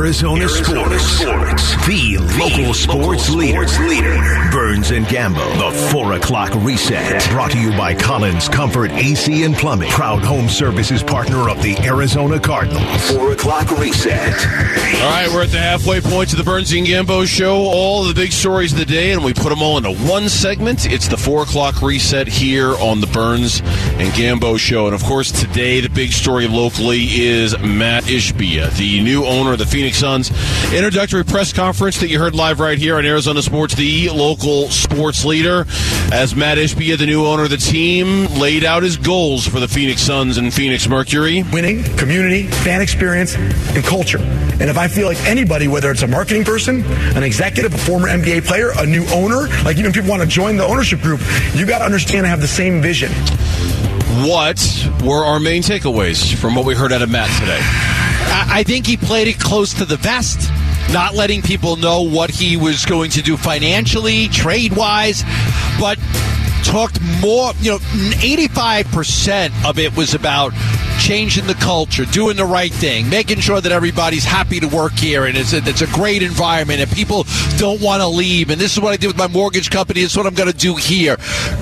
Arizona, Arizona sports. sports. The, the local, sports, sports leader. leader. Burns and Gambo. The 4 o'clock reset. Brought to you by Collins Comfort AC and Plumbing. Proud home services partner of the Arizona Cardinals. 4 o'clock reset. All right, we're at the halfway point to the Burns and Gambo show. All the big stories of the day, and we put them all into one segment. It's the 4 o'clock reset here on the Burns and Gambo show. And of course, today the big story locally is Matt Ishbia, the new owner of the Phoenix Suns. Introductory press conference that you heard live right here on Arizona Sports, the local sports leader, as Matt Ishbia, the new owner of the team, laid out his goals for the Phoenix Suns and Phoenix Mercury. Winning, community, fan experience, and culture. And if I feel like anybody, whether it's a marketing person, an executive, a former NBA player, a new owner, like even if people want to join the ownership group, you got to understand and have the same vision. What were our main takeaways from what we heard out of Matt today? I think he played it close to the vest not letting people know what he was going to do financially, trade wise, but talked more, you know, 85% of it was about changing the culture, doing the right thing, making sure that everybody's happy to work here and it's a, it's a great environment and people don't want to leave. And this is what I did with my mortgage company. It's what I'm going to do here.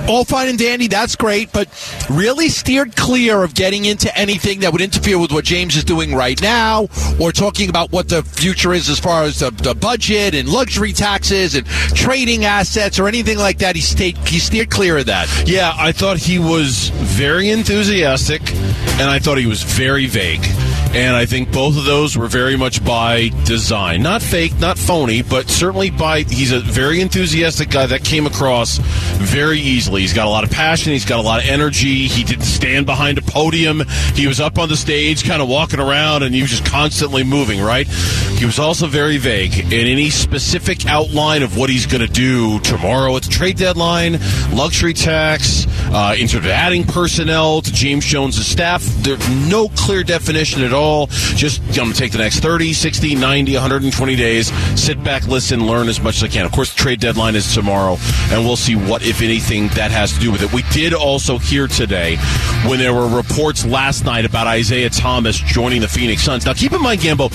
All fine and dandy. That's great. But really steered clear of getting into anything that would interfere with what James is doing right now or talking about what the future is as far as the, the budget and luxury taxes and trading assets or anything like that. He stayed, he steered clear of that. Yeah, I thought he was very enthusiastic and I thought he was very vague. And I think both of those were very much by design. Not fake, not phony, but certainly by. He's a very enthusiastic guy that came across very easily. He's got a lot of passion, he's got a lot of energy. He didn't stand behind a podium. He was up on the stage, kind of walking around, and he was just constantly moving, right? He was also very vague in any specific outline of what he's going to do tomorrow at the trade deadline, luxury tax, uh, in sort of adding personnel to James Jones' staff. There's no clear definition at all all. Just I'm going to take the next 30, 60, 90, 120 days, sit back, listen, learn as much as I can. Of course, the trade deadline is tomorrow, and we'll see what, if anything, that has to do with it. We did also hear today when there were reports last night about Isaiah Thomas joining the Phoenix Suns. Now, keep in mind, Gambo,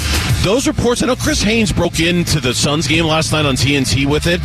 those reports, I know Chris Haynes broke into the Suns game last night on TNT with it.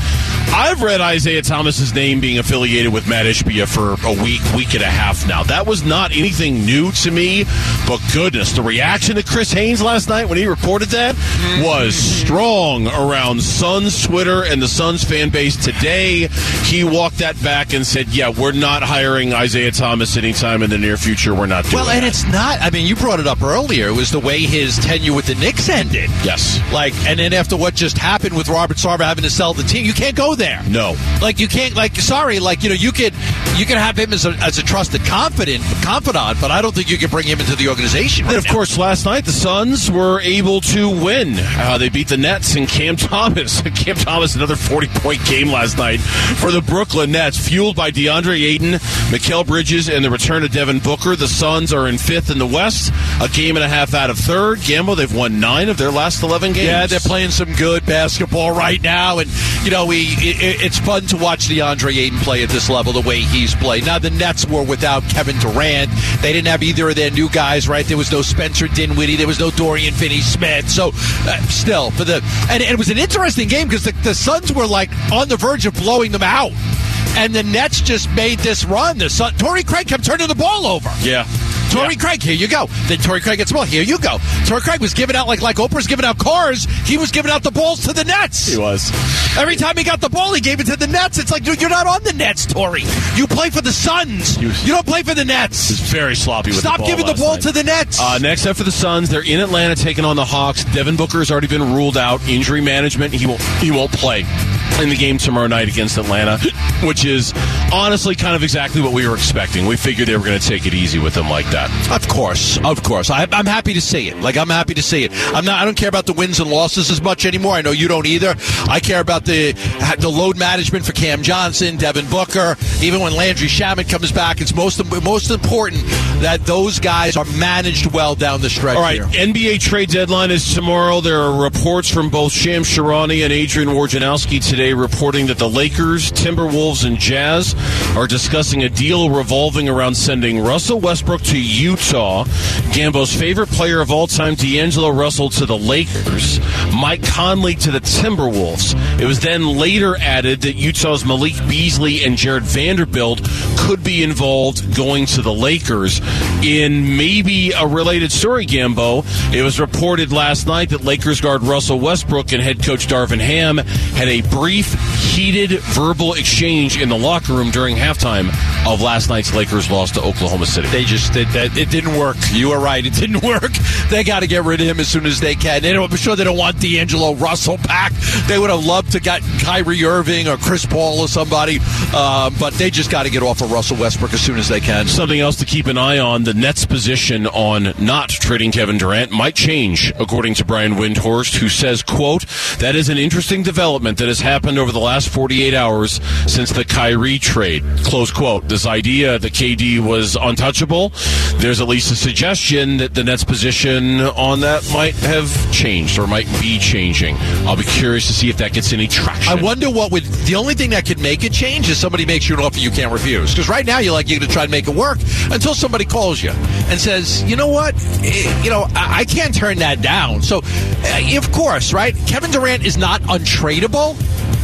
I've read Isaiah Thomas's name being affiliated with Matt Ishbia for a week, week and a half now. That was not anything new to me, but goodness, the reaction to Chris Haynes last night when he reported that was strong around Suns Twitter and the Suns fan base today. He walked that back and said, "Yeah, we're not hiring Isaiah Thomas anytime in the near future. We're not doing." Well, and that. it's not. I mean, you brought it up earlier. It was the way his tenure with the Knicks ended. Yes. Like, and then after what just happened with Robert Sarver having to sell the team, you can't go there. No. Like, you can't. Like, sorry. Like, you know, you could you can have him as a, as a trusted confidant confidant, but I don't think you can bring him into the organization. Right and of now. course, last night the Suns were able to win. Uh, they beat the Nets and Cam Thomas. Cam Thomas another forty point game last night for the Brooklyn Nets, fueled by DeAndre Ayton, Mikal Bridges, and the return of Devin Booker. The Suns are in fifth in the West, a game and a half out of third. Gambo, they've won nine of their last eleven games. Yeah, they're playing some good basketball right now, and you know we it, it's fun to watch DeAndre Ayton play at this level the way he's played. Now the Nets were without Kevin Durant; they didn't have either of their new guys. Right, there was no Spencer Dinwiddie, there was no Dorian Finney-Smith. So uh, still for the and, and, it was an interesting game because the, the Suns were like on the verge of blowing them out. And the Nets just made this run. The Sun, Torrey Craig kept turning the ball over. Yeah. Torrey yeah. Craig, here you go. Then Torrey Craig gets the ball. Here you go. Torrey Craig was giving out like like Oprah's giving out cars. He was giving out the balls to the Nets. He was. Every time he got the ball, he gave it to the Nets. It's like, dude, you're not on the Nets, Torrey. You play for the Suns. You don't play for the Nets. He's very sloppy with Stop the ball giving the ball night. to the Nets. Uh, next up for the Suns, they're in Atlanta taking on the Hawks. Devin Booker has already been ruled out. Injury management. He won't. He won't play in the game tomorrow night against Atlanta, which is honestly kind of exactly what we were expecting. We figured they were going to take it easy with them like that. Of course, of course. I, am happy to see it. Like I'm happy to see it. I'm not. I don't care about the wins and losses as much anymore. I know you don't either. I care about the the load management for Cam Johnson, Devin Booker. Even when Landry Shamet comes back, it's most most important that those guys are managed well down the stretch. All right, here. NBA trade deadline is tomorrow. There are reports from both Shams Charania and Adrian Wojnarowski today today reporting that the Lakers, Timberwolves, and Jazz are discussing a deal revolving around sending Russell Westbrook to Utah, Gambo's favorite player of all time, D'Angelo Russell, to the Lakers, Mike Conley to the Timberwolves. It was then later added that Utah's Malik Beasley and Jarred Vanderbilt could be involved going to the Lakers. In maybe a related story, Gambo, it was reported last night that Lakers guard Russell Westbrook and head coach Darvin Ham had a brief, heated verbal exchange in the locker room during halftime of last night's Lakers loss to Oklahoma City. They just did that. It didn't work. You were right. It didn't work. They got to get rid of him as soon as they can. They don't, I'm sure they don't want D'Angelo Russell back. They would have loved to get Kyrie Irving or Chris Paul or somebody, uh, but they just got to get off of Russell Westbrook as soon as they can. Something else to keep an eye on: the Nets' position on not trading Kevin Durant might change, according to Brian Windhorst, who says, "quote That is an interesting development that has happened over the last 48 hours since the Kyrie trade." Close quote. This idea that KD was untouchable. There's at least a suggestion that the Nets' position on that might have changed or might be changing. I'll be curious to see if that gets any traction. I wonder what would the only thing that could make it change is somebody makes you an offer you can't refuse. Because right now you're like you're going to try and make it work until somebody calls you and says, you know what, Eh, you know I, I can't turn that down. So, uh, of course, right? Kevin Durant is not untradeable.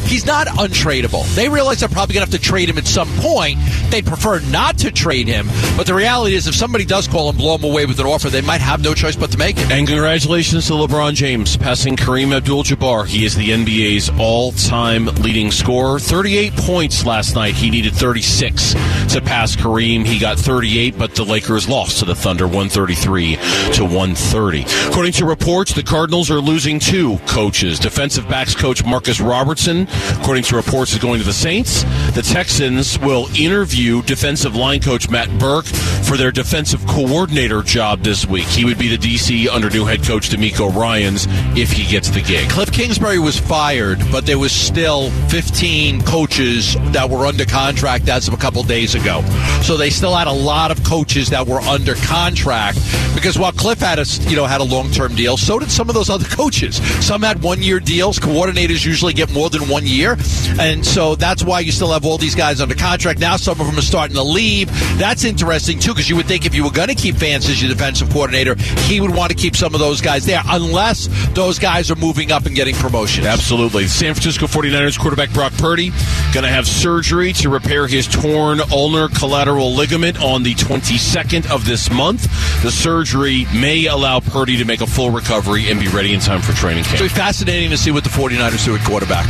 He's not untradeable. They realize they're probably going to have to trade him at some point. They'd prefer not to trade him, but the reality is, if somebody does call and blow him away with an offer, they might have no choice but to make it. And congratulations to LeBron James passing Kareem Abdul-Jabbar. He is the NBA's all-time leading scorer. 38 points last night. He needed 36 to pass Kareem. He got 38, but the Lakers lost to the Thunder 133 to 130. According to reports, the Cardinals are losing two coaches. Defensive backs coach Marcus Robertson, according to reports, is going to the Saints. The Texans will interview defensive line coach Matt Burke for their defensive coordinator job this week. He would be the DC under new head coach DeMeco Ryans if he gets the gig. Cliff Kingsbury was fired, but there was still 15 coaches that were under contract as of a couple days ago. So they still had a lot of coaches that were under contract because while Cliff had a you know had a long term deal, so did some of those other coaches. Some had one year deals. Coordinators usually get more than one year, and so that's why you still have all these guys under contract. Now some of them are starting to leave. That's interesting too because you would think if you were going to keep Vance as your defensive coordinator, he would want to keep some of those guys there, unless those guys are moving up and getting promotions. Absolutely. San Francisco 49ers quarterback Brock Purdy going to have surgery to repair his torn ulnar collateral ligament on the 22nd of this month. The surgery may allow Purdy to make a full recovery and be ready in time for training camp. It'll be fascinating to see what the 49ers do at quarterback.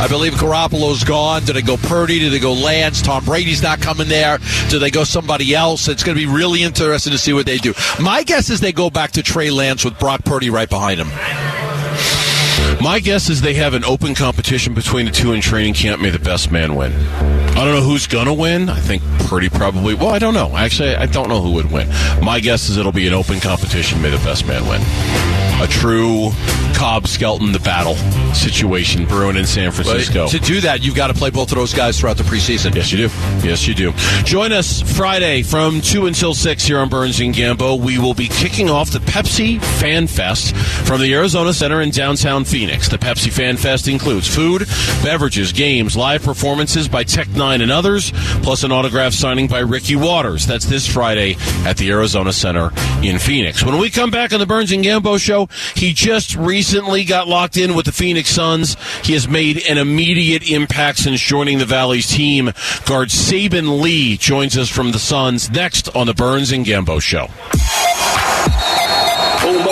I believe Garoppolo's gone. Do they go Purdy? Do they go Lance? Tom Brady's not coming there. Do they go somebody else? It's going to be really interesting to see what they do. My guess is they go back to Trey Lance with Brock Purdy right behind him. My guess is they have an open competition between the two in training camp. May the best man win. I don't know who's to win. I think Purdy probably. Well, I don't know. Actually, I don't know who would win. My guess is it'll be an open competition. May the best man win. A true Cobb Skelton the battle situation brewing in San Francisco. But to do that, you've got to play both of those guys throughout the preseason. Yes, you do. Yes, you do. Join us Friday from 2 until 6 here on Burns and Gambo. We will be kicking off the Pepsi Fan Fest from the Arizona Center in downtown Phoenix. The Pepsi Fan Fest includes food, beverages, games, live performances by Tech N9ne and others, plus an autograph signing by Ricky Watters. That's this Friday at the Arizona Center in Phoenix. When we come back on the Burns and Gambo show, he just recently got locked in with the Phoenix Suns. He has made an immediate impact since joining the Valley's team. Guard Saben Lee joins us from the Suns next on the Burns and Gambo show.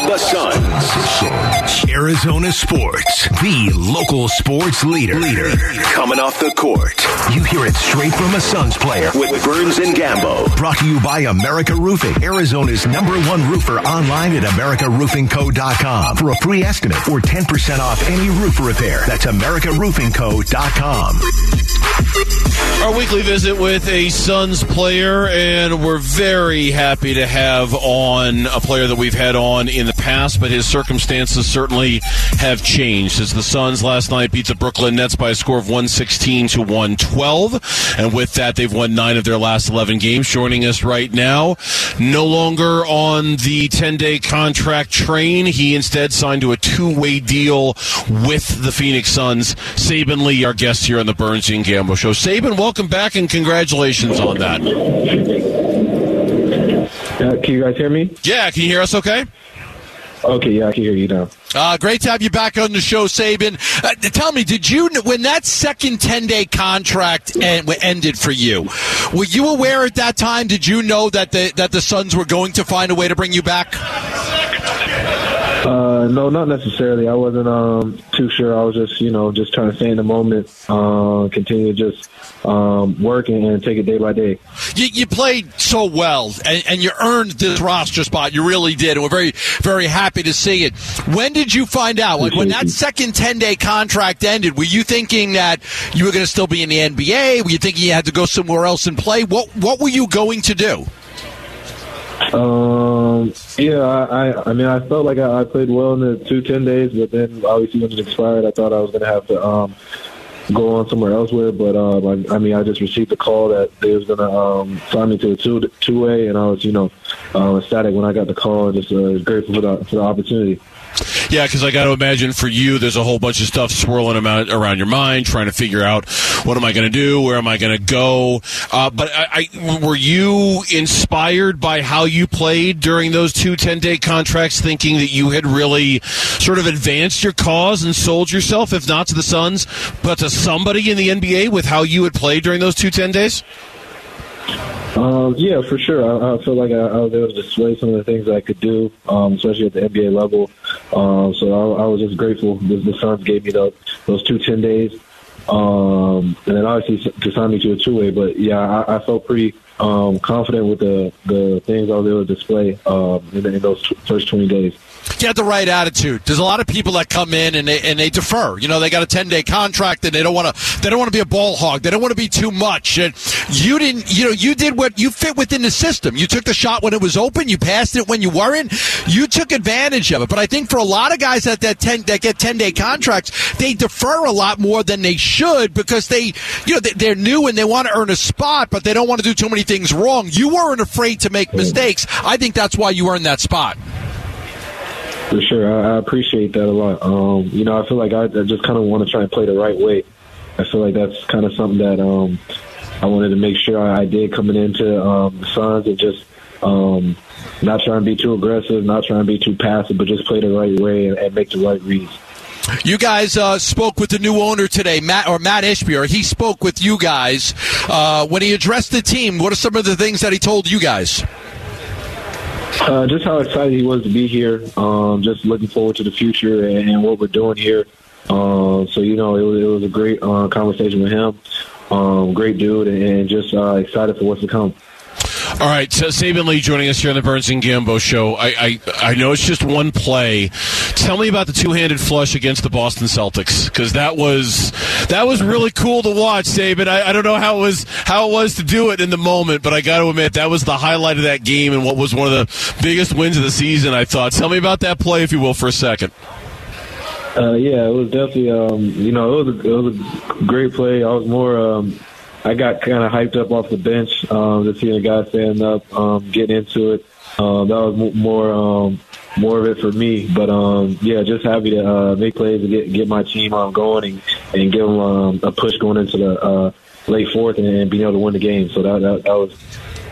Home of the Suns. Arizona Sports, the local sports leader. Leader. Coming off the court. You hear it straight from a Suns player with Burns and Gambo. Brought to you by America Roofing, Arizona's number one roofer online at AmericaRoofingCo.com for a free estimate or 10% off any roof repair. That's AmericaRoofingCo.com. Our weekly visit with a Suns player, and we're very happy to have on a player that we've had on in the past, but his circumstances certainly have changed. As the Suns last night beat the Brooklyn Nets by a score of 116 to 112, and with that, they've won nine of their last 11 games. Joining us right now, no longer on the 10 day contract train. He instead signed to a two way deal with the Phoenix Suns. Saben Lee, our guest here on the Burns and Gambo Show. Saben, welcome back and congratulations on that. Uh, can you guys hear me? Yeah, can you hear us okay? Okay, yeah, I can hear you now. Uh, great to have you back on the show, Saben. Uh, tell me, did you when that second ten day contract en- ended for you? Were you aware at that time? Did you know that the that the Suns were going to find a way to bring you back? Uh, no, not necessarily. I wasn't um, too sure. I was just, you know, just trying to stay in the moment, uh, continue to just um, work and, and take it day by day. You, you played so well, and, and you earned this roster spot. You really did, and we're very, very happy to see it. When did you find out? Like when that second ten day contract ended, were you thinking that you were going to still be in the NBA? Were you thinking you had to go somewhere else and play? What What were you going to do? Um, yeah, I, I, I mean, I felt like I, I played well in the two ten days, but then obviously when it expired, I thought I was going to have to um, go on somewhere elsewhere. But um, I, I mean, I just received a call that they was going to um, sign me to a two two way, and I was, you know, uh, ecstatic when I got the call, and just uh, grateful for the for the opportunity. Yeah, because I got to imagine for you, there's a whole bunch of stuff swirling about, around your mind, trying to figure out what am I going to do, where am I going to go. Uh, but I, I, were you inspired by how you played during those two 10 day contracts, thinking that you had really sort of advanced your cause and sold yourself, if not to the Suns, but to somebody in the NBA with how you had played during those two 10 days? Um, yeah, for sure. I, I feel like I, I, was able to display some of the things I could do, um, especially at the NBA level. Um, so I, I, was just grateful the, the Suns gave me the, those two ten days, um, and then obviously to sign me to a two way. But yeah, I, felt pretty um, confident with the the things I was able to display um, in, in those t- first twenty days have the right attitude. There's a lot of people that come in and they and they defer. You know, they got a 10 day contract and they don't want to they don't want to be a ball hog. They don't want to be too much. And you didn't. You know, you did what you fit within the system. You took the shot when it was open. You passed it when you weren't. You took advantage of it. But I think for a lot of guys that that 10 that get 10 day contracts, they defer a lot more than they should because they you know they're new and they want to earn a spot, but they don't want to do too many things wrong. You weren't afraid to make mistakes. I think that's why you earned that spot. For sure, I, I appreciate that a lot. Um, you know, I feel like I, I just kind of want to try and play the right way. I feel like that's kind of something that um, I wanted to make sure I, I did coming into um, the Suns and just um, not trying to be too aggressive, not trying to be too passive, but just play the right way and, and make the right reads. You guys uh, spoke with the new owner today, Matt or Matt Ishbia. He spoke with you guys uh, when he addressed the team. What are some of the things that he told you guys? Uh, just how excited he was to be here. Um, just looking forward to the future and, and what we're doing here. Uh, so you know, it was, it was a great uh, conversation with him. Um, great dude, and just uh, excited for what's to come. All right, so Saben Lee joining us here on the Burns and Gambo show. I, I, I know it's just one play. Tell me about the two-handed flush against the Boston Celtics because that was that was really cool to watch, Saben. I, I don't know how it was how it was to do it in the moment, but I got to admit that was the highlight of that game and what was one of the biggest wins of the season. I thought. Tell me about that play, if you will, for a second. Uh, yeah, it was definitely um, you know it was a, it was a great play. I was more um, I got kind of hyped up off the bench um, to see a guy stand up, um, get into it. Um, that was more um, more of it for me. But um, yeah, just happy to uh, make plays and get get my team um, going and, and give them um, a push going into the uh, late fourth and, and being able to win the game. So that that, that was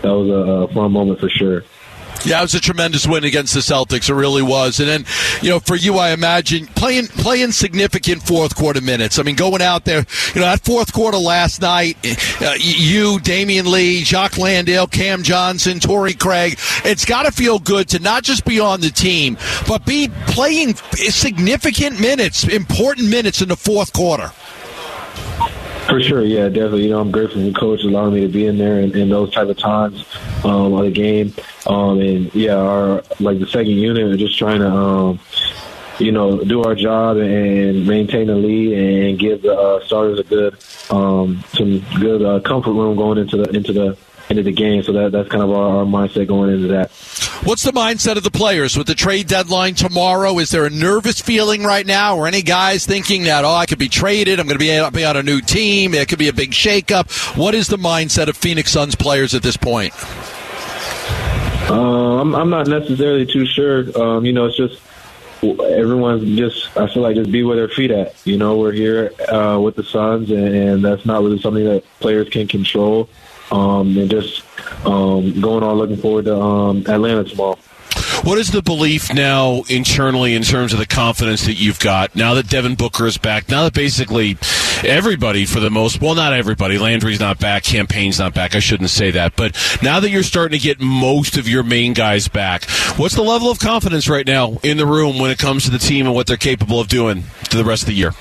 that was a, a fun moment for sure. Yeah, it was a tremendous win against the Celtics. It really was. And then, you know, for you, I imagine playing playing significant fourth quarter minutes. I mean, going out there, you know, that fourth quarter last night, uh, you, Damion Lee, Jock Landale, Cam Johnson, Torrey Craig, it's got to feel good to not just be on the team, but be playing significant minutes, important minutes in the fourth quarter. For sure, yeah, definitely. You know, I'm grateful for coach allowing me to be in there in, in those type of times um, of the game. Um, and yeah, our like the second unit are just trying to, um, you know, do our job and maintain the lead and give the uh, starters a good, um, some good uh, comfort room going into the into the into the game. So that that's kind of our, our mindset going into that. What's the mindset of the players with the trade deadline tomorrow? Is there a nervous feeling right now, or any guys thinking that oh, I could be traded, I'm going to be, be on a new team, it could be a big shakeup? What is the mindset of Phoenix Suns players at this point? Uh, I'm, I'm not necessarily too sure. Um, you know, it's just everyone's just I feel like just be where their feet at. You know, we're here uh, with the Suns, and, and that's not really something that players can control. Um, and just um, going on, looking forward to um, Atlanta tomorrow. What is the belief now internally in terms of the confidence that you've got now that Devin Booker is back? Now that basically everybody, for the most, well, not everybody, Landry's not back, Cam Payne's not back. I shouldn't say that, but now that you're starting to get most of your main guys back, what's the level of confidence right now in the room when it comes to the team and what they're capable of doing to the rest of the year?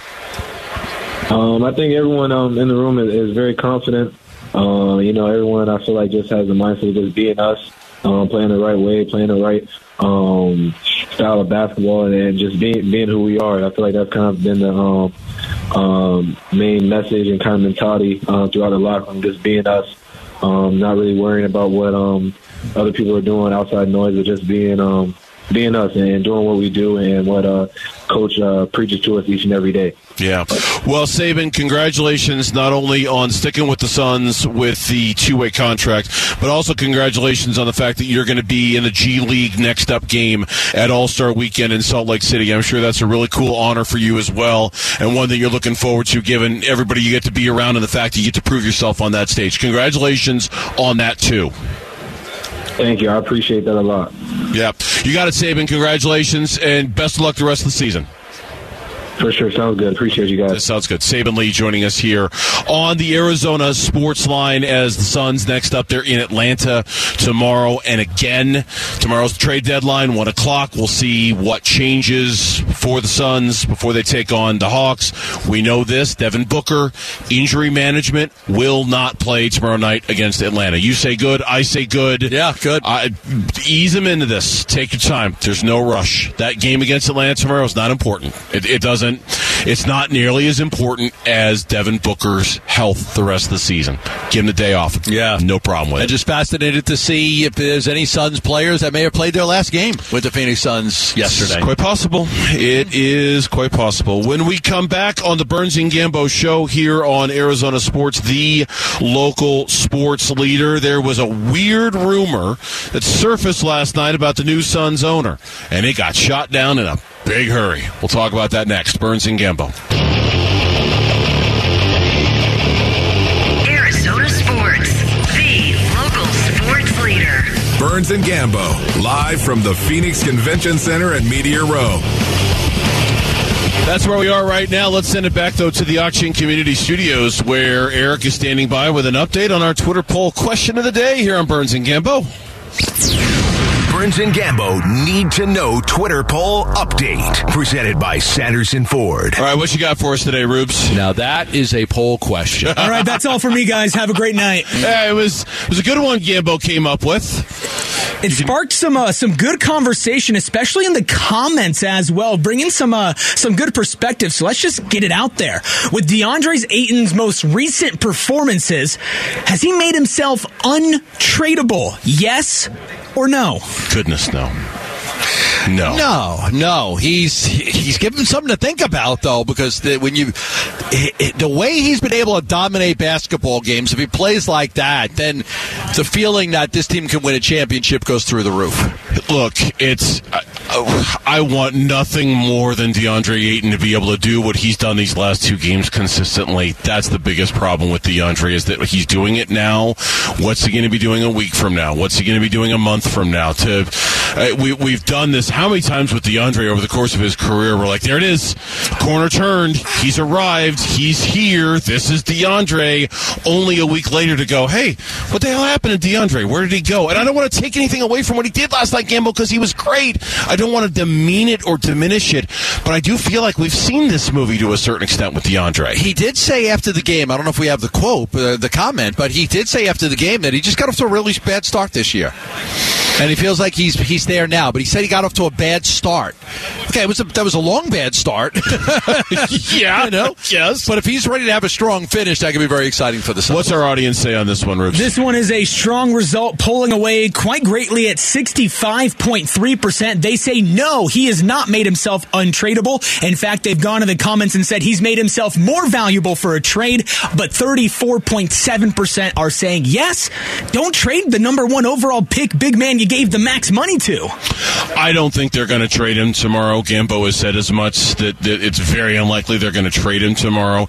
Um, I think everyone um, in the room is, is very confident. Uh, you know, everyone I feel like just has the mindset of just being us, um, playing the right way, playing the right um, style of basketball, and just being being who we are. And I feel like that's kind of been the um, um, main message and kind of mentality uh, throughout the locker room, just being us, um, not really worrying about what um, other people are doing outside noise, but just being um, being us and doing what we do and what uh, coach uh, preaches to us each and every day. Yeah. Well, Saben, congratulations not only on sticking with the Suns with the two way contract, but also congratulations on the fact that you're going to be in the G League next up game at All Star Weekend in Salt Lake City. I'm sure that's a really cool honor for you as well, and one that you're looking forward to, given everybody you get to be around and the fact that you get to prove yourself on that stage. Congratulations on that, too. Thank you. I appreciate that a lot. Yeah. You got it, Saben. Congratulations, and best of luck the rest of the season. For sure. Sounds good. Appreciate you guys. That sounds good. Saben Lee joining us here on the Arizona Sports Line as the Suns next up. They're in Atlanta tomorrow and again. Tomorrow's trade deadline, 1 o'clock. We'll see what changes for the Suns before they take on the Hawks. We know this. Devin Booker, injury management, will not play tomorrow night against Atlanta. You say good. I say good. Yeah, good. Uh, ease him into this. Take your time. There's no rush. That game against Atlanta tomorrow is not important. It, it doesn't doesn't. It's not nearly as important as Devin Booker's health the rest of the season. Give him the day off. Yeah, no problem with I'm it. just fascinated to see if there's any Suns players that may have played their last game with the Phoenix Suns yesterday. It's quite possible. It is quite possible. When we come back on the Burns and Gambo show here on Arizona Sports, the local sports leader, there was a weird rumor that surfaced last night about the new Suns owner, and it got shot down in a big hurry. We'll talk about that next. Burns and Gambo. Arizona Sports, the local sports leader. Burns and Gambo, live from the Phoenix Convention Center at Media Row. That's where we are right now. Let's send it back, though, to the Auction Community Studios, where Eric is standing by with an update on our Twitter poll question of the day here on Burns and Gambo. Burns and Gambo need to know Twitter poll update. Presented by Sanderson Ford. All right, what you got for us today, Rubes? Now that is a poll question. All right, that's all for me, guys. Have a great night. Yeah, it was it was a good one. Gambo came up with. It sparked some uh, some good conversation, especially in the comments as well, bringing some uh, some good perspective. So let's just get it out there. With DeAndre's Ayton's most recent performances, has he made himself untradeable? Yes or no? Goodness, no. No. No, no, he's he's given something to think about though, because the, when you the way he's been able to dominate basketball games, if he plays like that, then the feeling that this team can win a championship goes through the roof. Look, it's I, I want nothing more than DeAndre Ayton to be able to do what he's done these last two games consistently. That's the biggest problem with DeAndre is that he's doing it now. What's he going to be doing a week from now? What's he going to be doing a month from now? To uh, we we've done this how many times with DeAndre over the course of his career? We're like, there it is, corner turned. He's arrived. He's here. This is DeAndre. Only a week later to go, hey, what the hell happened to DeAndre? Where did he go? And I don't want to take anything away from what he did last night, Gambo, because he was great. I don't want to demean it or diminish it, but I do feel like we've seen this movie to a certain extent with DeAndre. He did say after the game, I don't know if we have the quote, uh, the comment, but he did say after the game that he just got off to a really bad start this year. And he feels like he's he's there now. But he said he got off to a bad start. Okay, it was a, that was a long bad start. yeah, you know. yes. But if he's ready to have a strong finish, that could be very exciting for the Suns. What's our audience say on this one, Rubes? This one is a strong result, pulling away quite greatly at 65.3%. They say no, he has not made himself untradeable. In fact, they've gone to the comments and said he's made himself more valuable for a trade, but 34.7% are saying yes, don't trade the number one overall pick, big man you gave the max money to. I don't think they're going to trade him tomorrow. Gambo has said as much that, that it's very unlikely they're going to trade him tomorrow.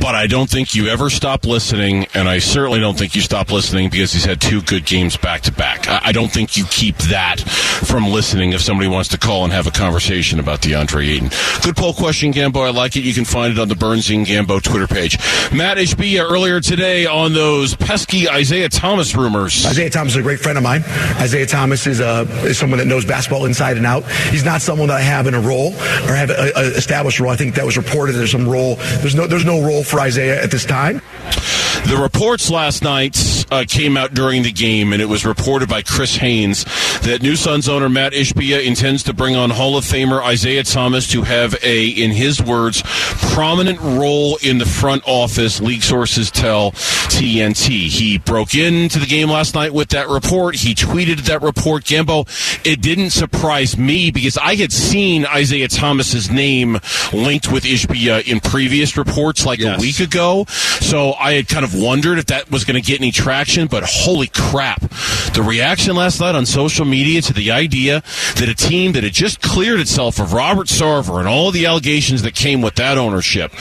But I don't think you ever stop listening, and I certainly don't think you stop listening because he's had two good games back to back. I I don't think you keep that from listening if somebody wants to call and have a conversation about DeAndre Ayton. Good poll question, Gambo. I like it. You can find it on the Burns and Gambo Twitter page. Matt Ishbia uh, earlier today on those pesky Isaiah Thomas rumors. Isaiah Thomas is a great friend of mine. Isaiah Thomas is, uh, is someone that knows basketball inside and out. He's not someone that I have in a role or have a, a established role. I think that was reported. There's some role. There's no there's no role for Isaiah at this time. The reports last night uh, came out during the game, and it was reported by Chris Haynes that New Suns owner Matt Ishbia intends to bring on Hall of Famer Isaiah Thomas to have a, in his words, prominent role in the front office. League sources tell TNT. He broke into the game last night with that report. He tweeted that report. Gambo, it didn't surprise me because I had seen Isaiah Thomas's name linked with Ishbia in previous reports like Yes. a week ago. So I had kind of wondered if that was going to get any traction, but holy crap. The reaction last night on social media to the idea that a team that had just cleared itself of Robert Sarver and all the allegations that came with that ownership,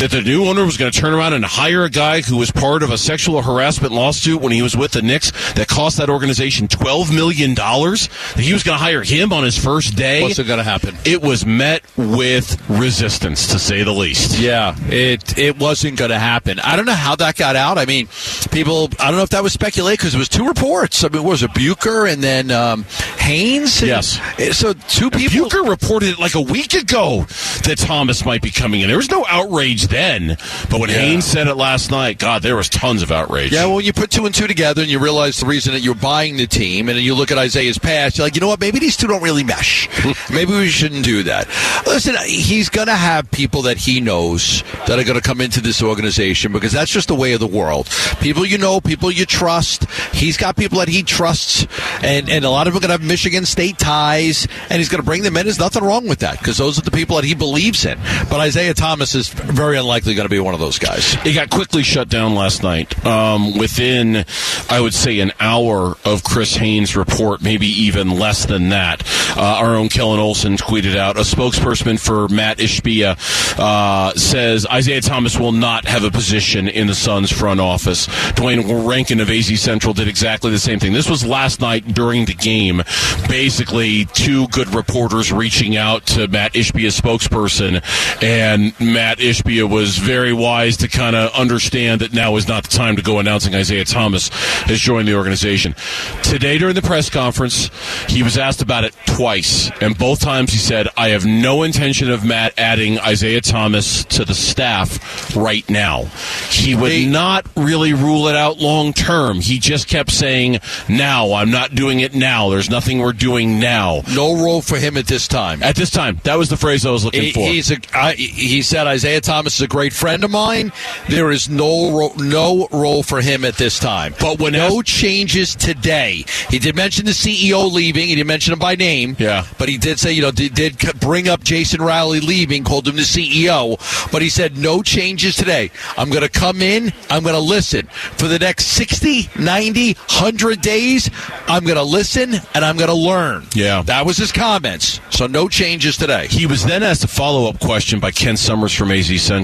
that the new owner was going to turn around and hire a guy who was part of a sexual harassment lawsuit when he was with the Knicks that cost that organization $12 million, that he was going to hire him on his first day. What's going to happen? It was met with resistance, to say the least. Yeah, it it wasn't going to happen. I don't know how that got out. I mean, people. I don't know if that was speculated because it was two reports. I mean, what was it Bucher and then um, Haynes? Yes. So two people. Bucher reported it like a week ago that Thomas might be coming in. There was no outrage then, but when Haynes said it last night, God, there was tons of outrage. Yeah, well, when you put two and two together and you realize the reason that you're buying the team, and then you look at Isaiah's past, you're like, you know what? Maybe these two don't really mesh. Maybe we shouldn't do that. Listen, he's going to have people that he knows that are going to come into this organization because that's just the way of the world. People you know, people you trust. He's got people that he trusts, and, and a lot of them are going to have Michigan State ties, and he's going to bring them in. There's nothing wrong with that because those are the people that he believes in. But Isaiah Thomas is very unlikely going to be one of those guys. It got quickly shut down last night. Um, within, I would say, an hour of Chris Haynes' report, maybe even less than that. Uh, our own Kellan Olson tweeted out a spokesperson for Matt Ishbia uh, says Isaiah Thomas will not have a position in the Suns front office. Duane Rankin of AZ Central did exactly the same thing. This was last night during the game. Basically, two good reporters reaching out to Matt Ishbia's spokesperson, and Matt Ishbia was very wise to kind of understand that now is not the time to go announcing Isaiah Thomas has joined the organization. Today during the press conference, he was asked about it twice, and both times he said, I have no intention of Matt adding Isaiah Thomas to the staff right now. He would Hey. not really rule it out long term. He just kept saying, now, I'm not doing it now. There's nothing we're doing now. No role for him at this time. At this time, that was the phrase I was looking He, for. he's a, I, he said Isaiah Thomas is a great friend of mine. There is no ro- no role for him at this time. But when no changes today, he did mention the CEO leaving. He didn't mention him by name. Yeah. but he did say you know did, did bring up Jason Rowley leaving, called him the CEO. But he said no changes today. I'm going to come in. I'm going to listen for the next 60, 90, 100 days. I'm going to listen and I'm going to learn. Yeah. that was his comments. So no changes today. He was then asked a follow up question by Kent Somers from AZ Central,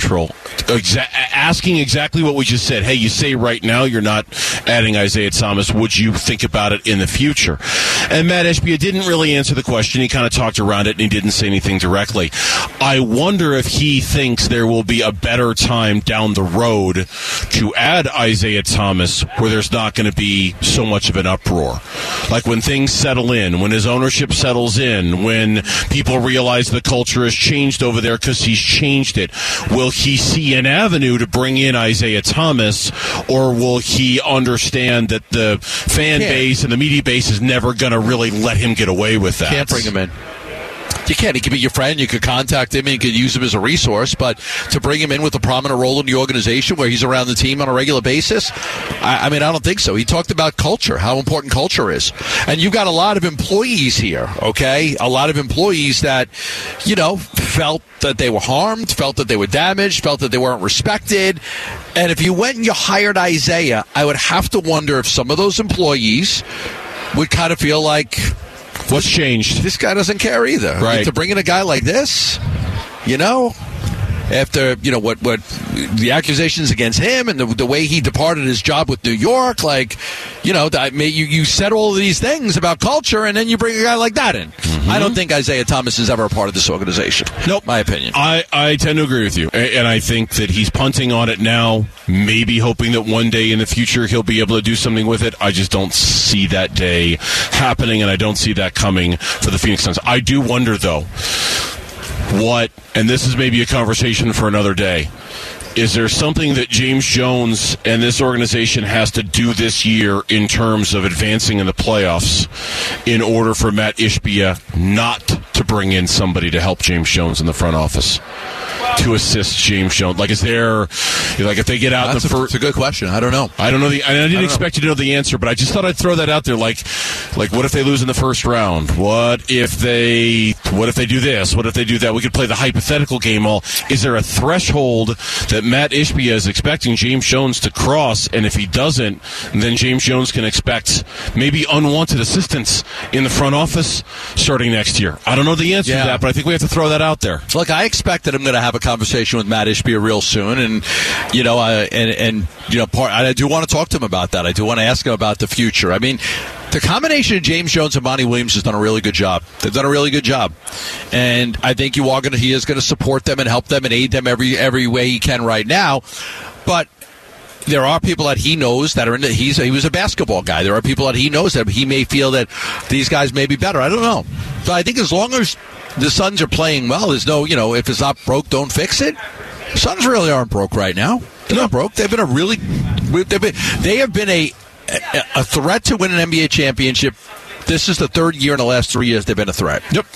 exa- asking exactly what we just said. Hey, you say right now you're not adding Isaiah Thomas. Would you think about it in the future? And Matt Ishbia didn't really answer the question. He kind of talked around it and he didn't say anything directly. I wonder if he thinks there will be a better time down the road to add Isaiah Thomas where there's not going to be so much of an uproar. Like when things settle in, when his ownership settles in, when people realize the culture has changed over there because he's changed it, will he see an avenue to bring in Isaiah Thomas or will he understand that the fan base and the media base is never going to really let him get away with that? Can't bring him in. You can't. He could be your friend. You could contact him and you could use him as a resource. But to bring him in with a prominent role in the organization where he's around the team on a regular basis, I, I mean, I don't think so. He talked about culture, how important culture is. And you've got a lot of employees here, okay? A lot of employees that, you know, felt that they were harmed, felt that they were damaged, felt that they weren't respected. And if you went and you hired Isaiah, I would have to wonder if some of those employees would kind of feel like What's changed? this guy doesn't care either. Right. To bring in a guy like this, you know, after you know what what the accusations against him and the, the way he departed his job with New York, like you know, that may, you you said all of these things about culture, and then you bring a guy like that in. Mm-hmm. I don't think Isaiah Thomas is ever a part of this organization. Nope. my opinion. I, I tend to agree with you. And I think that he's punting on it now, maybe hoping that one day in the future he'll be able to do something with it. I just don't see that day happening, and I don't see that coming for the Phoenix Suns. I do wonder, though, what, and this is maybe a conversation for another day. Is there something that James Jones and this organization has to do this year in terms of advancing in the playoffs in order for Matt Ishbia not to bring in somebody to help James Jones in the front office? To assist James Jones, like is there, like if they get out That's the first, it's a good question. I don't know. I don't know the. I didn't know. expect you to know the answer, but I just thought I'd throw that out there. Like, like what if they lose in the first round? What if they? What if they do this? What if they do that? We could play the hypothetical game. All is there a threshold that Matt Ishbia is expecting James Jones to cross, and if he doesn't, then James Jones can expect maybe unwanted assistance in the front office starting next year. I don't know the answer Yeah. to that, but I think we have to throw that out there. Look, I expect that I'm going to have a conversation with Matt Ishbia real soon, and you know, uh, and and you know, part I do want to talk to him about that. I do want to ask him about the future. I mean, the combination of James Jones and Monty Williams has done a really good job. They've done a really good job, and I think you are going to he is going to support them and help them and aid them every every way he can right now, but. There are people that he knows that are in. The, he's he was a basketball guy. There are people that he knows that he may feel that these guys may be better. I don't know. So I think as long as the Suns are playing well, there's no you know if it's not broke, don't fix it. Suns really aren't broke right now. They're not broke. They've been a really they've been, they have been a a threat to win an NBA championship. This is the third year in the last three years they've been a threat. Yep.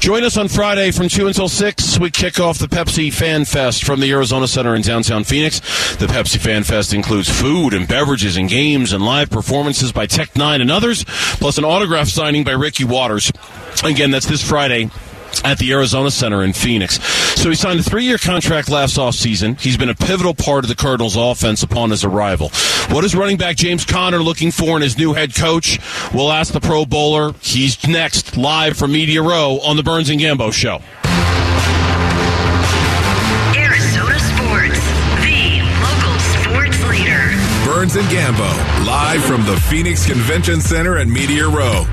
Join us on Friday from 2 until 6. We kick off the Pepsi Fan Fest from the Arizona Center in downtown Phoenix. The Pepsi Fan Fest includes food and beverages and games and live performances by Tech N9ne and others, plus an autograph signing by Ricky Watters. Again, that's this Friday at the Arizona Center in Phoenix. So he signed a three-year contract last offseason. He's been a pivotal part of the Cardinals' offense upon his arrival. What is running back James Conner looking for in his new head coach? We'll ask the Pro Bowler. He's next, live from Media Row on the Burns and Gambo Show. Arizona Sports, the local sports leader. Burns and Gambo, live from the Phoenix Convention Center at Media Row.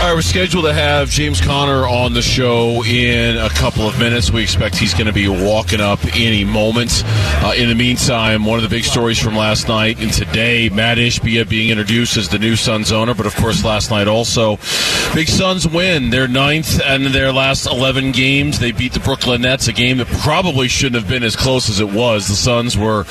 All right, we're scheduled to have James Conner on the show in couple of minutes. We expect he's going to be walking up any moment. Uh, in the meantime, one of the big stories from last night and today, Matt Ishbia being introduced as the new Suns owner, but of course last night also, big Suns win. Their ninth and their last 11 games. They beat the Brooklyn Nets, a game that probably shouldn't have been as close as it was. The Suns were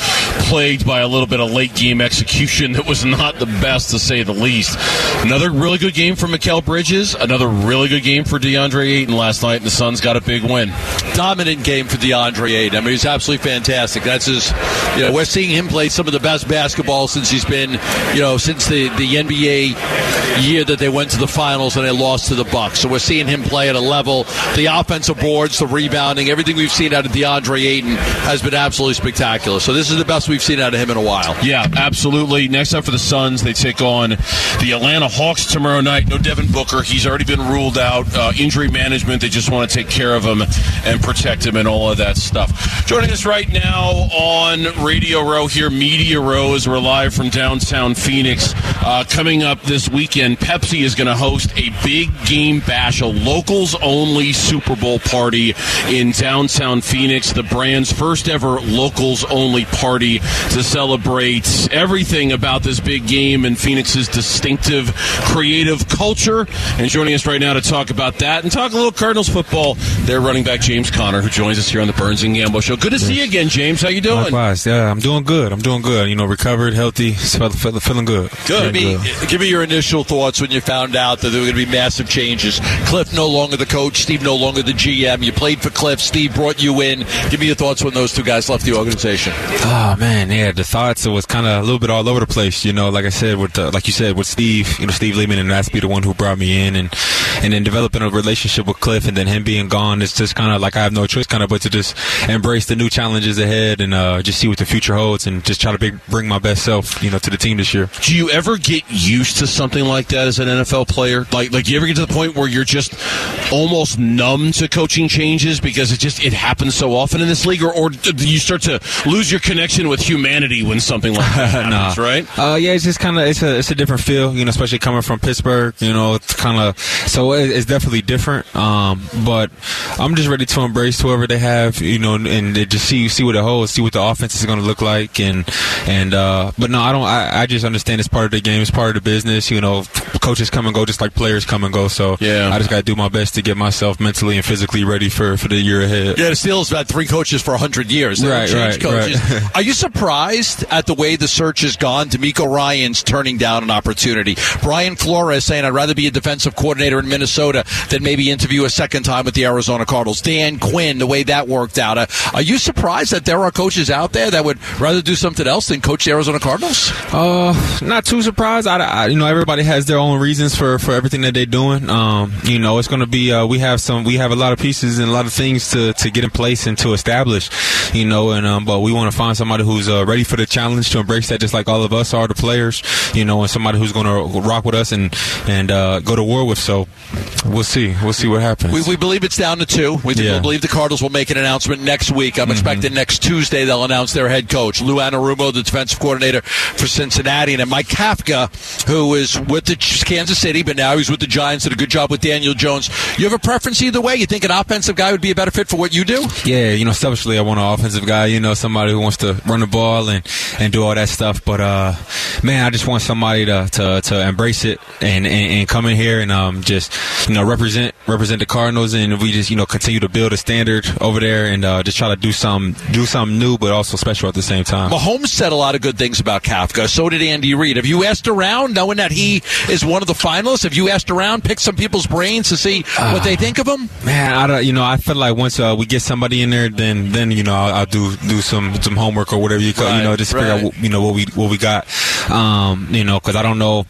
plagued by a little bit of late game execution that was not the best, to say the least. Another really good game for Mikal Bridges. Another really good game for DeAndre Ayton last night, and the Suns got a big win. Dominant game for DeAndre Ayton. I mean, he's absolutely fantastic. That's his. You know, we're seeing him play some of the best basketball since he's been, you know, since the the NBA year that they went to the finals and they lost to the Bucks. So we're seeing him play at a level. The offensive boards, the rebounding, everything we've seen out of DeAndre Ayton has been absolutely spectacular. So this is the best we've seen out of him in a while. Yeah, absolutely. Next up for the Suns, they take on the Atlanta Hawks tomorrow night. No Devin Booker. He's already been ruled out. Uh, injury management, they just want to take care of him and protect him and all of that stuff. Joining us right now on Radio Row here, Media Row, as we're live from downtown Phoenix. Uh, coming up this weekend, Pepsi is going to host a big game bash, a locals only Super Bowl party in downtown Phoenix. The brand's first ever locals only party to celebrate everything about this big game and Phoenix's distinctive creative culture. And joining us right now to talk about that and talk a little Cardinals football, their running back James Conner, who joins us here on the Burns and Gambo Show. Good to see you again, James. How you doing? Likewise, yeah, I'm doing good. I'm doing good. You know, recovered, healthy, feel- feel- feeling good. Give Feeling me, good. give me your initial thoughts when you found out that there were going to be massive changes. Cliff no longer the coach, Steve no longer the GM. You played for Cliff, Steve brought you in. Give me your thoughts when those two guys left the organization. Oh man, yeah, the thoughts it was kind of a little bit all over the place. You know, like I said, with uh, like you said with Steve, you know, Steve Lehman and that's be the one who brought me in, and and then developing a relationship with Cliff, and then him being gone, it's just kind of like I have no choice, kind of, but to just embrace the new challenges ahead and uh, just see what the future holds, and just try to big, bring my best self, you know, to the team this year. Do you ever get used to something like that as an NFL player? Like, like, do you ever get to the point where you're just almost numb to coaching changes because it just it happens so often in this league, or, or do you start to lose your connection with humanity when something like that happens? Nah. Right? Uh, yeah, it's just kind of it's a it's a different feel, you know, especially coming from Pittsburgh. You know, it's kind of so it, it's definitely different. Um, but I'm just ready to embrace whoever they have, you know, and they just see see what it holds, see what the offense is going to look like, and and uh, but no, I don't. I, I just understand it's part of the game, it's part of the business. You know, coaches come and go just like players come and go. So Yeah. I just got to do my best to get myself mentally and physically ready for for the year ahead. Yeah, the Steelers have had three coaches for 100 years. They Right, right, coaches. right. Are you surprised at the way the search has gone? DeMeco Ryan's turning down an opportunity. Brian Flores saying, I'd rather be a defensive coordinator in Minnesota than maybe interview a second time with the Arizona Cardinals. Dan Quinn, the way that worked out. Uh, are you surprised that there are coaches out there that would rather do something else than coach the Arizona Cardinals? Uh, not too surprised. I, I- you know, everybody has their own reasons for, for everything that they're doing. Um, you know, it's going to be. Uh, we have some. We have a lot of pieces and a lot of things to, to get in place and to establish. You know, and um, but we want to find somebody who's uh, ready for the challenge to embrace that, just like all of us are, the players. You know, and somebody who's going to rock with us and and uh, go to war with. So we'll see. We'll see what happens. We, we believe it's down to two. We Yeah. believe the Cardinals will make an announcement next week. I'm expecting next Tuesday they'll announce their head coach, Lou Anarumo, the defensive coordinator for Cincinnati, and then Mike Kafka, who is with the Kansas City, but now he's with the Giants. Did a good job with Daniel Jones. You have a preference either way? You think an offensive guy would be a better fit for what you do? Yeah, you know, selfishly, I want an offensive guy. You know, somebody who wants to run the ball and, and do all that stuff. But uh, man, I just want somebody to, to, to embrace it and, and, and come in here and um, just you know represent represent the Cardinals and we just you know continue to build a standard over there and uh, just try to do some do something new but also special at the same time. Mahomes said a lot of good things about Kafka. So did Andy Reid. Have you asked around, knowing that he is one of the finalists? Have you asked around, picked some people's brains to see what they think of him? Man, I don't, you know, I feel like once uh, we get somebody in there, then then you know I'll, I'll do do some some homework or whatever you call, Right, you know, just figure out you know what we what we got, um, you know, because I don't know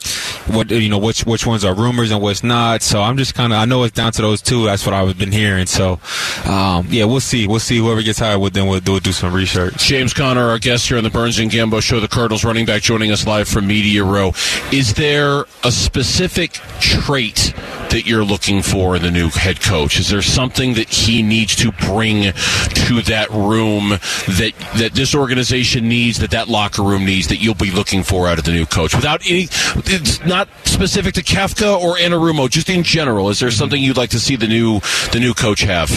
what you know which which ones are rumors and what's not. So I'm just kind of I know it's down to those two. That's what I've been hearing. So um, yeah, we'll see. We'll see whoever gets hired. With then we'll do do some research. James Conner, our guest here on the Burns and Gambo Show, the Cardinals running back, joining us live from Media Row. Is there a specific trait that you're looking for in the new head coach? Is there something that he needs to bring to that room that that this organization needs, that that locker room needs, that you'll be looking for out of the new coach? Without any, it's not specific to Kafka or Anarumo, just in general. Is there something you'd like to see the new the new coach have?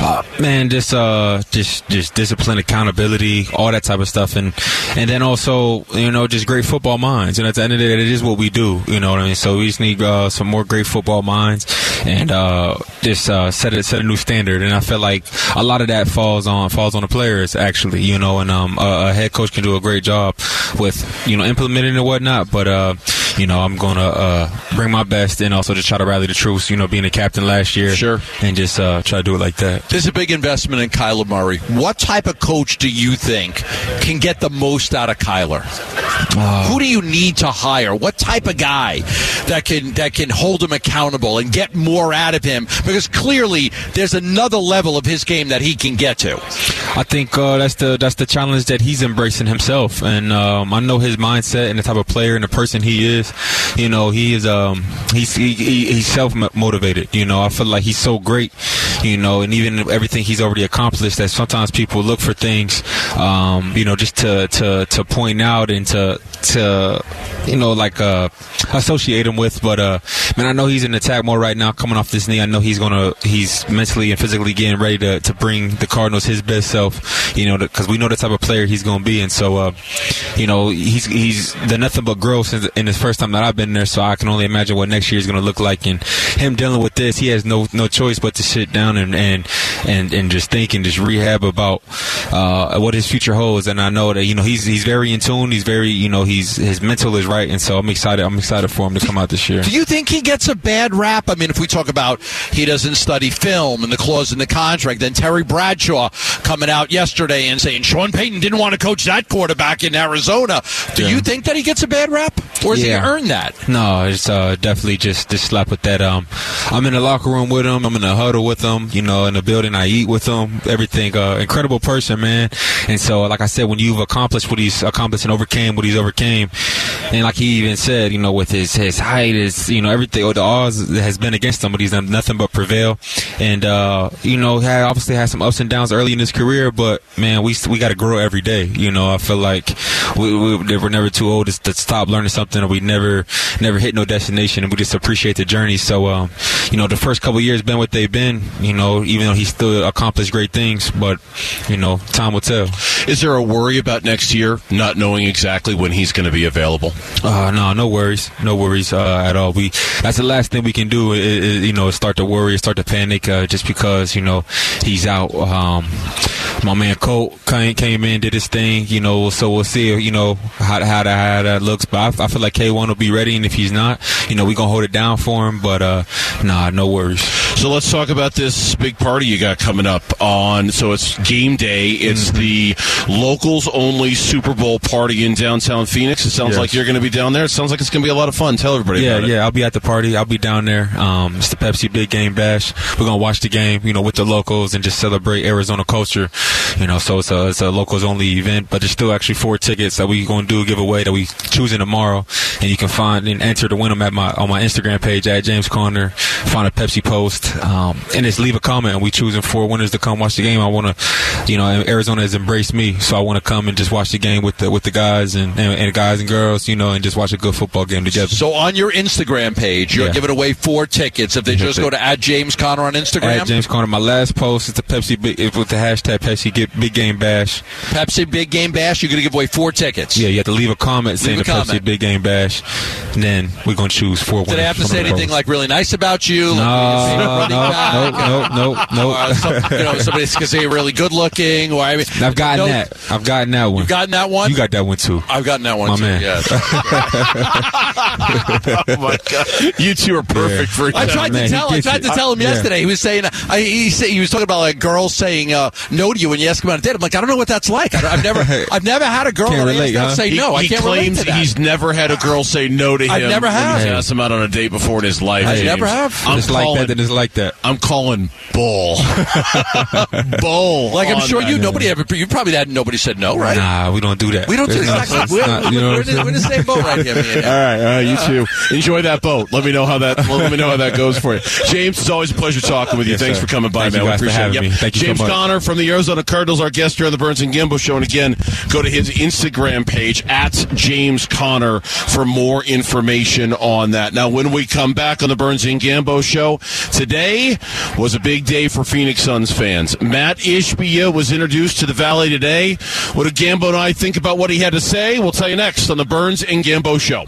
Uh, man, just uh, just just discipline, accountability, all that type of stuff, and and then also you know just great football minds. And at the end of the day, it is what we do. You know what I mean? So we just need uh, some more great football minds, and uh, just uh, set a set a new standard. And I feel like a lot of that falls on falls on the players actually. You know, and um, a, a head coach can do a great job with you know implementing and whatnot, but. Uh, you know, I'm gonna uh, bring my best and also just try to rally the troops. You know, being a captain last year, Sure. and just uh, try to do it like that. This is a big investment in Kyler Murray. What type of coach do you think can get the most out of Kyler? Who do you need to hire? What type of guy that can that can hold him accountable and get more out of him? Because clearly there's another level of his game that he can get to. I think uh, that's the that's the challenge that he's embracing himself, and um, I know his mindset and the type of player and the person he is. You know, he is um, he's he, he, he's self motivated. You know, I feel like he's so great. You know, and even everything he's already accomplished. That sometimes people look for things, um, you know, just to to to point out and to to you know like uh, associate him with. But uh, man, I know he's in attack mode right now, coming off this knee. I know he's gonna he's mentally and physically getting ready to to bring the Cardinals his best self. You know, because we know the type of player he's gonna be, and so uh, you know he's he's done nothing but growth in his first time that I've been there. So I can only imagine what next year is gonna look like. And him dealing with this, he has no no choice but to sit down and and and, and just think and just rehab about uh, what his future holds. And I know that you know he's he's very in tune. He's very you know he's his mental is right, and so I'm excited. I'm excited for him to come out this year. Do you think he gets a bad rap? I mean, if we talk about he doesn't study film and the clause in the contract, then Terry Bradshaw coming out yesterday and saying Sean Payton didn't want to coach that quarterback in Arizona. Do Yeah. you think that he gets a bad rap, or has Yeah. he earned that? No, it's uh, definitely just this slap with that. Um, I'm in the locker room with him. I'm in the huddle with him. You know, in the building, I eat with him. Everything. Uh, incredible person, man. And so, like I said, when you've accomplished what he's accomplished and overcame what he's overcame, and like he even said, you know, with his his height, his you know everything, or the odds has been against him, but he's done nothing but prevail. And uh, you know, had obviously had some ups and downs early in his career, but man, we we got to grow every day. You know, I feel like we, we we're never too old to, to stop learning something, or we never never hit no destination, and we just appreciate the journey. So, um, you know, the first couple years been what they've been. You know, even though he's still accomplished great things, but you know, time will tell. Is there a worry about next year, not knowing exactly when he's going to be available? Uh, no, no worries, no worries uh, at all. We that's the last thing we can do. i- i- you know, start to worry, start to panic, uh, just because you know he's out. Um, my man Colt came, came in, did his thing. You know, so we'll see. You know how how that, how that looks. But I, I feel like K1 will be ready, and if he's not, you know, we're gonna hold it down for him. But uh, nah, no worries. So let's talk about this big party you got coming up on. So it's game day. It's Mm-hmm. the locals only Super Bowl party in downtown Phoenix. It sounds Yes. like you're going to be down there. It sounds like it's going to be a lot of fun. Tell everybody Yeah, about it. yeah, I'll be at the party. I'll be down there. Um, it's the Pepsi Big Game Bash. We're gonna watch the game, you know, with the locals and just celebrate Arizona culture. You know, so it's a it's a locals only event, but there's still actually four tickets that we're gonna do a giveaway that we choosing tomorrow, and you can find and enter to win them at my on my Instagram page at James Conner. Find a Pepsi post, um, and just leave a comment. And we choosing four winners to come watch the game. I want to, you know, Arizona has embraced me, so I want to come and just watch the game with the with the guys and, and, and guys and girls, you know, and just watch a good football game together. So on your Instagram page, you're Yeah. giving away four tickets. If they just go to at James Conner on Instagram, At James Conner, my last post is the Pepsi with the hashtag Pepsi get big game bash. Pepsi Big Game Bash, you're going to give away four tickets. Yeah, you have to leave a comment saying Leave the a Pepsi big game bash. And then we're gonna choose four. Did they have to say anything like really nice about you? No, like no, back? no, no, no, no. Or some, you know, somebody's going to say you're really good looking. Or I mean, I've gotten no- that. I've gotten that one. You've gotten that one. You got that one too. I've gotten that one My too. man. Yes. oh my god, you two are perfect for each I tried Man, to tell. I gets tried to tell him Yeah. yesterday. He was saying. I, he said he was talking about like girls saying uh, no to you when you ask him on a date. I'm like, I don't know what that's like. I, have never, I've never had a girl Can't that I relate, huh? say He, no. I he can't relate to that. he's never had a girl say no to him. I've never when have. He's asked him out on a date before in his life. I never have. I'm it's like calling, that. Then it's like that. I'm calling bull. bull. like I'm sure you. Nobody ever. You probably had nobody said no, right? Nah, we don't do that. We don't do It's not- exactly. it's We're, not- you know we're, what I'm in- we're the same boat right here. Me. All right, all right, you too. Enjoy that boat. Let me know how that. Let me know how that goes for you. James, it's always a pleasure talking with you. Yes, Thanks sir. for coming by, Thank man. you We guys for appreciate it. having me. Thank you so James much. Conner from the Arizona Cardinals, our guest here on the Burns and Gambo Show. And again, go to his Instagram page at James Conner for more information on that. Now, when we come back on the Burns and Gambo Show, today was a big day for Phoenix Suns fans. Matt Ishbia was introduced to the Valley today. What did Gambo and I think about what he had to say? We'll tell you next on the Burns and Gambo Show.